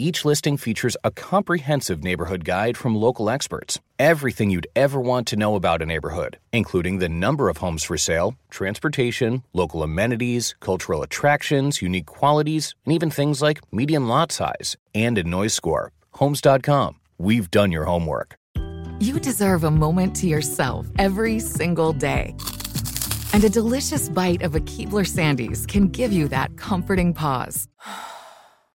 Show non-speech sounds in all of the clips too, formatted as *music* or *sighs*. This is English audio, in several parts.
Each listing features a comprehensive neighborhood guide from local experts. Everything you'd ever want to know about a neighborhood, including the number of homes for sale, transportation, local amenities, cultural attractions, unique qualities, and even things like median lot size and a noise score. Homes.com. We've done your homework. You deserve a moment to yourself every single day. And a delicious bite of a Keebler Sandies can give you that comforting pause. *sighs*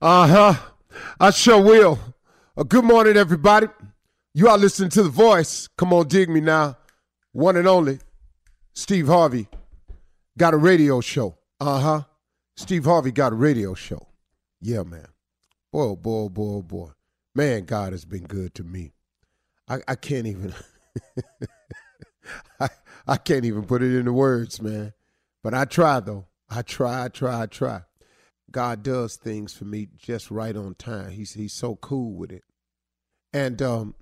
Uh huh. I sure will. Uh, good morning, everybody. You are listening to The Voice. Come on, dig me now. One and only, Steve Harvey got a radio show. Uh huh. Steve Harvey got a radio show. Yeah, man. Boy, boy, boy, boy. Man, God has been good to me. I, I can't even. *laughs* I, I can't even put it into words, man. But I try, though. I try, I try, I try. God does things for me just right on time. He's he's so cool with it. And um,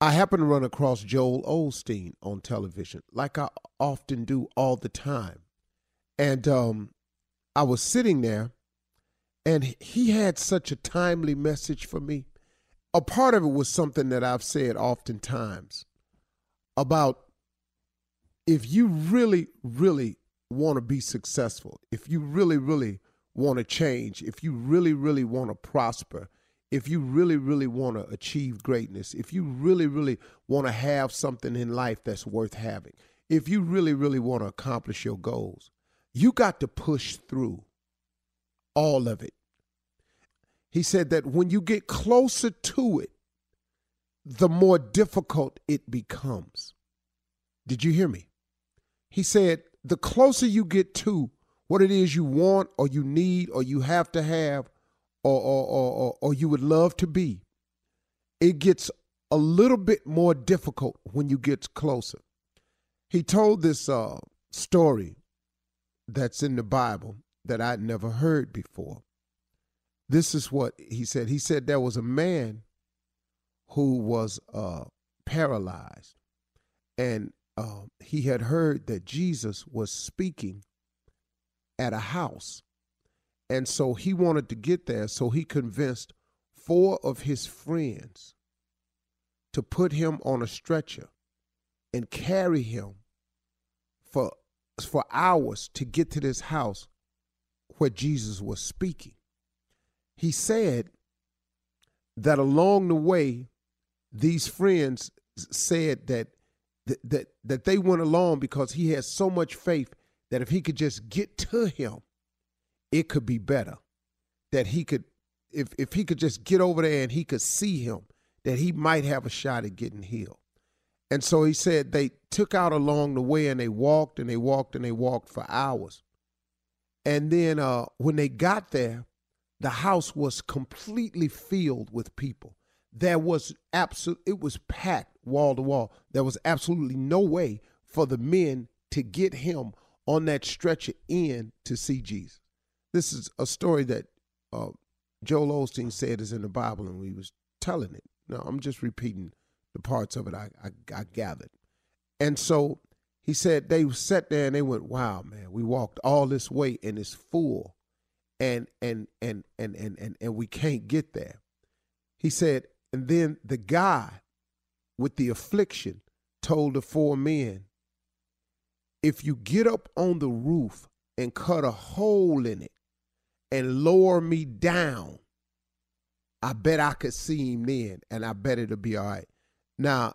I happened to run across Joel Osteen on television, like I often do all the time. And um, I was sitting there, and he had such a timely message for me. A part of it was something that I've said oftentimes about if you really, really want to be successful, if you really, really want to change, if you really, really want to prosper, if you really, really want to achieve greatness, if you really, really want to have something in life that's worth having, if you really, really want to accomplish your goals, you got to push through all of it. He said that when you get closer to it, the more difficult it becomes. Did you hear me? He said, the closer you get to what it is you want or you need or you have to have or, or, or, or, you would love to be, it gets a little bit more difficult when you get closer. He told this uh, story that's in the Bible that I'd never heard before. This is what he said. He said there was a man who was uh, paralyzed, and uh, he had heard that Jesus was speaking at a house. And so he wanted to get there. So he convinced four of his friends to put him on a stretcher and carry him for, for hours to get to this house where Jesus was speaking. He said that along the way, these friends said that that that they went along because he had so much faith that if he could just get to him, it could be better. That he could if if he could just get over there and he could see him, that he might have a shot at getting healed. And so he said they took out along the way and they walked and they walked and they walked for hours. And then uh, when they got there, the house was completely filled with people. There was absolute it was packed wall to wall. There was absolutely no way for the men to get him on that stretcher in to see Jesus. This is a story that uh, Joel Osteen said is in the Bible, and we was telling it. No, I'm just repeating the parts of it I, I, I gathered. And so he said they sat there and they went, "Wow, man, we walked all this way and it's full, and and and and and and, and we can't get there." He said, and then the guy with the affliction told the four men, "If you get up on the roof and cut a hole in it and lower me down, I bet I could see him then, and I bet it'll be all right." Now,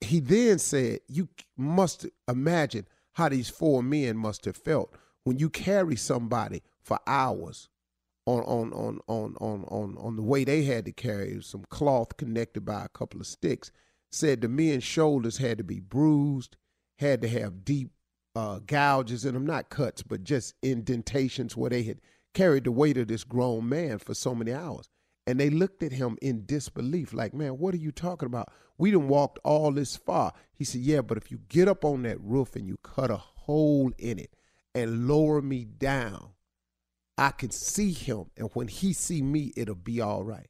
he then said, You must imagine how these four men must have felt when you carry somebody for hours on on on on on on, on the way they had to carry some cloth connected by a couple of sticks. Said the men's shoulders had to be bruised, had to have deep uh, gouges in them, not cuts, but just indentations where they had carried the weight of this grown man for so many hours. And they looked at him in disbelief, like, man, what are you talking about? We done walked all this far. He said, yeah, but if you get up on that roof and you cut a hole in it and lower me down, I can see him. And when he see me, it'll be all right.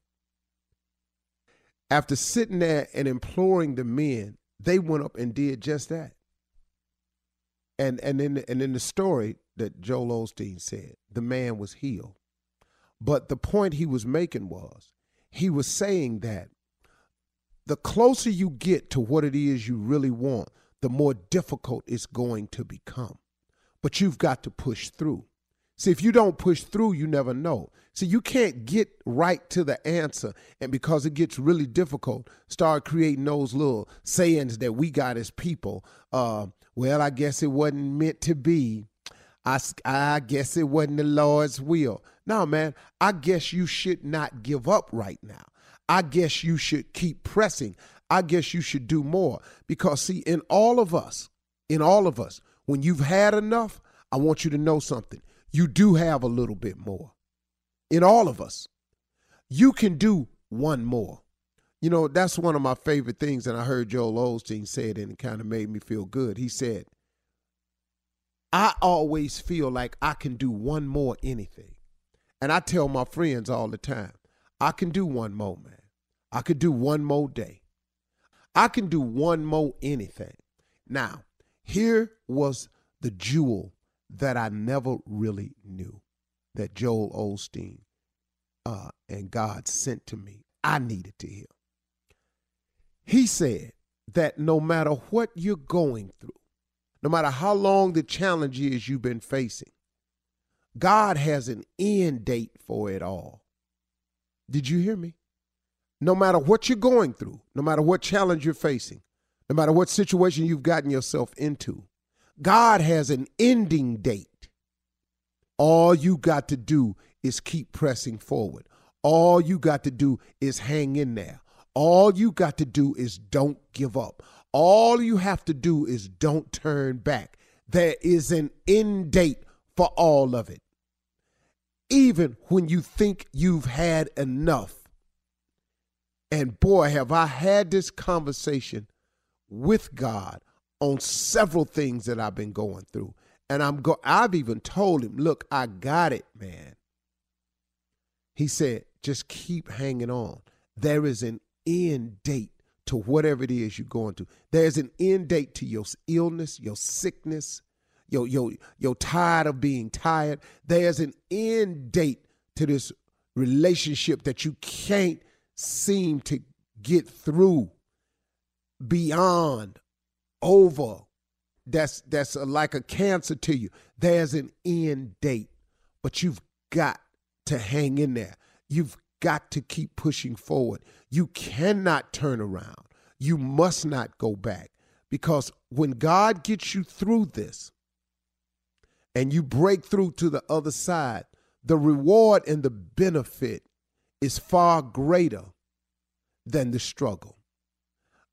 After sitting there and imploring the men, they went up and did just that. And and in and in the story that Joel Osteen said, the man was healed. But the point he was making was he was saying that the closer you get to what it is you really want, the more difficult it's going to become. But you've got to push through. See, if you don't push through, you never know. See, you can't get right to the answer. And because it gets really difficult, start creating those little sayings that we got as people. Uh, well, I guess it wasn't meant to be. I, I guess it wasn't the Lord's will. No, man, I guess you should not give up right now. I guess you should keep pressing. I guess you should do more. Because, see, in all of us, in all of us, when you've had enough, I want you to know something. You do have a little bit more. In all of us, you can do one more. You know, that's one of my favorite things. And I heard Joel Osteen say it, and it kind of made me feel good. He said, I always feel like I can do one more anything. And I tell my friends all the time, I can do one more, man. I could do one more day. I can do one more anything. Now, here was the jewel that I never really knew that Joel Osteen uh, and God sent to me. I needed to hear. He said that no matter what you're going through, no matter how long the challenge is you've been facing, God has an end date for it all. Did you hear me? No matter what you're going through, no matter what challenge you're facing, no matter what situation you've gotten yourself into, God has an ending date. All you got to do is keep pressing forward. All you got to do is hang in there. All you got to do is don't give up. All you have to do is don't turn back. There is an end date for all of it even when you think you've had enough. And boy, have I had this conversation with God on several things that I've been going through. And I'm go I've even told him, look, I got it, man. He said, just keep hanging on. There is an end date to whatever it is you're going through. There's an end date to your illness, your sickness, you're, you're, you're tired of being tired. There's an end date to this relationship that you can't seem to get through beyond over that's that's like a cancer to you. There's an end date but you've got to hang in there. You've got to keep pushing forward. You cannot turn around. You must not go back. Because when God gets you through this and you break through to the other side, the reward and the benefit is far greater than the struggle.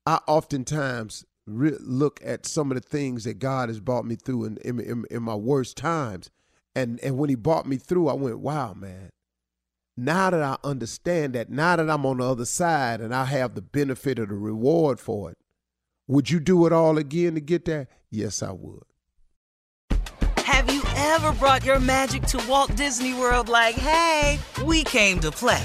I oftentimes re- look at some of the things that God has brought me through in, in, in, in my worst times. And, and when he brought me through, I went, wow, man. Now that I understand that, now that I'm on the other side and I have the benefit of the reward for it, would you do it all again to get there? Yes, I would. Have you ever brought your magic to Walt Disney World like, hey, we came to play?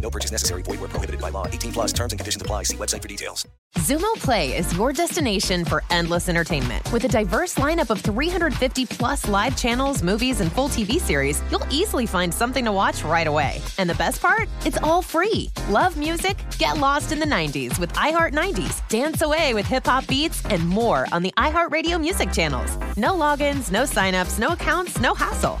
No purchase necessary. Void where prohibited by law. 18 plus terms and conditions apply. See website for details. Xumo Play is your destination for endless entertainment. With a diverse lineup of 350 plus live channels, movies, and full TV series, you'll easily find something to watch right away. And the best part? It's all free. Love music? Get lost in the 90s with iHeart 90s, dance away with hip hop beats, and more on the iHeartRadio music channels. No logins, no signups, no accounts, no hassle.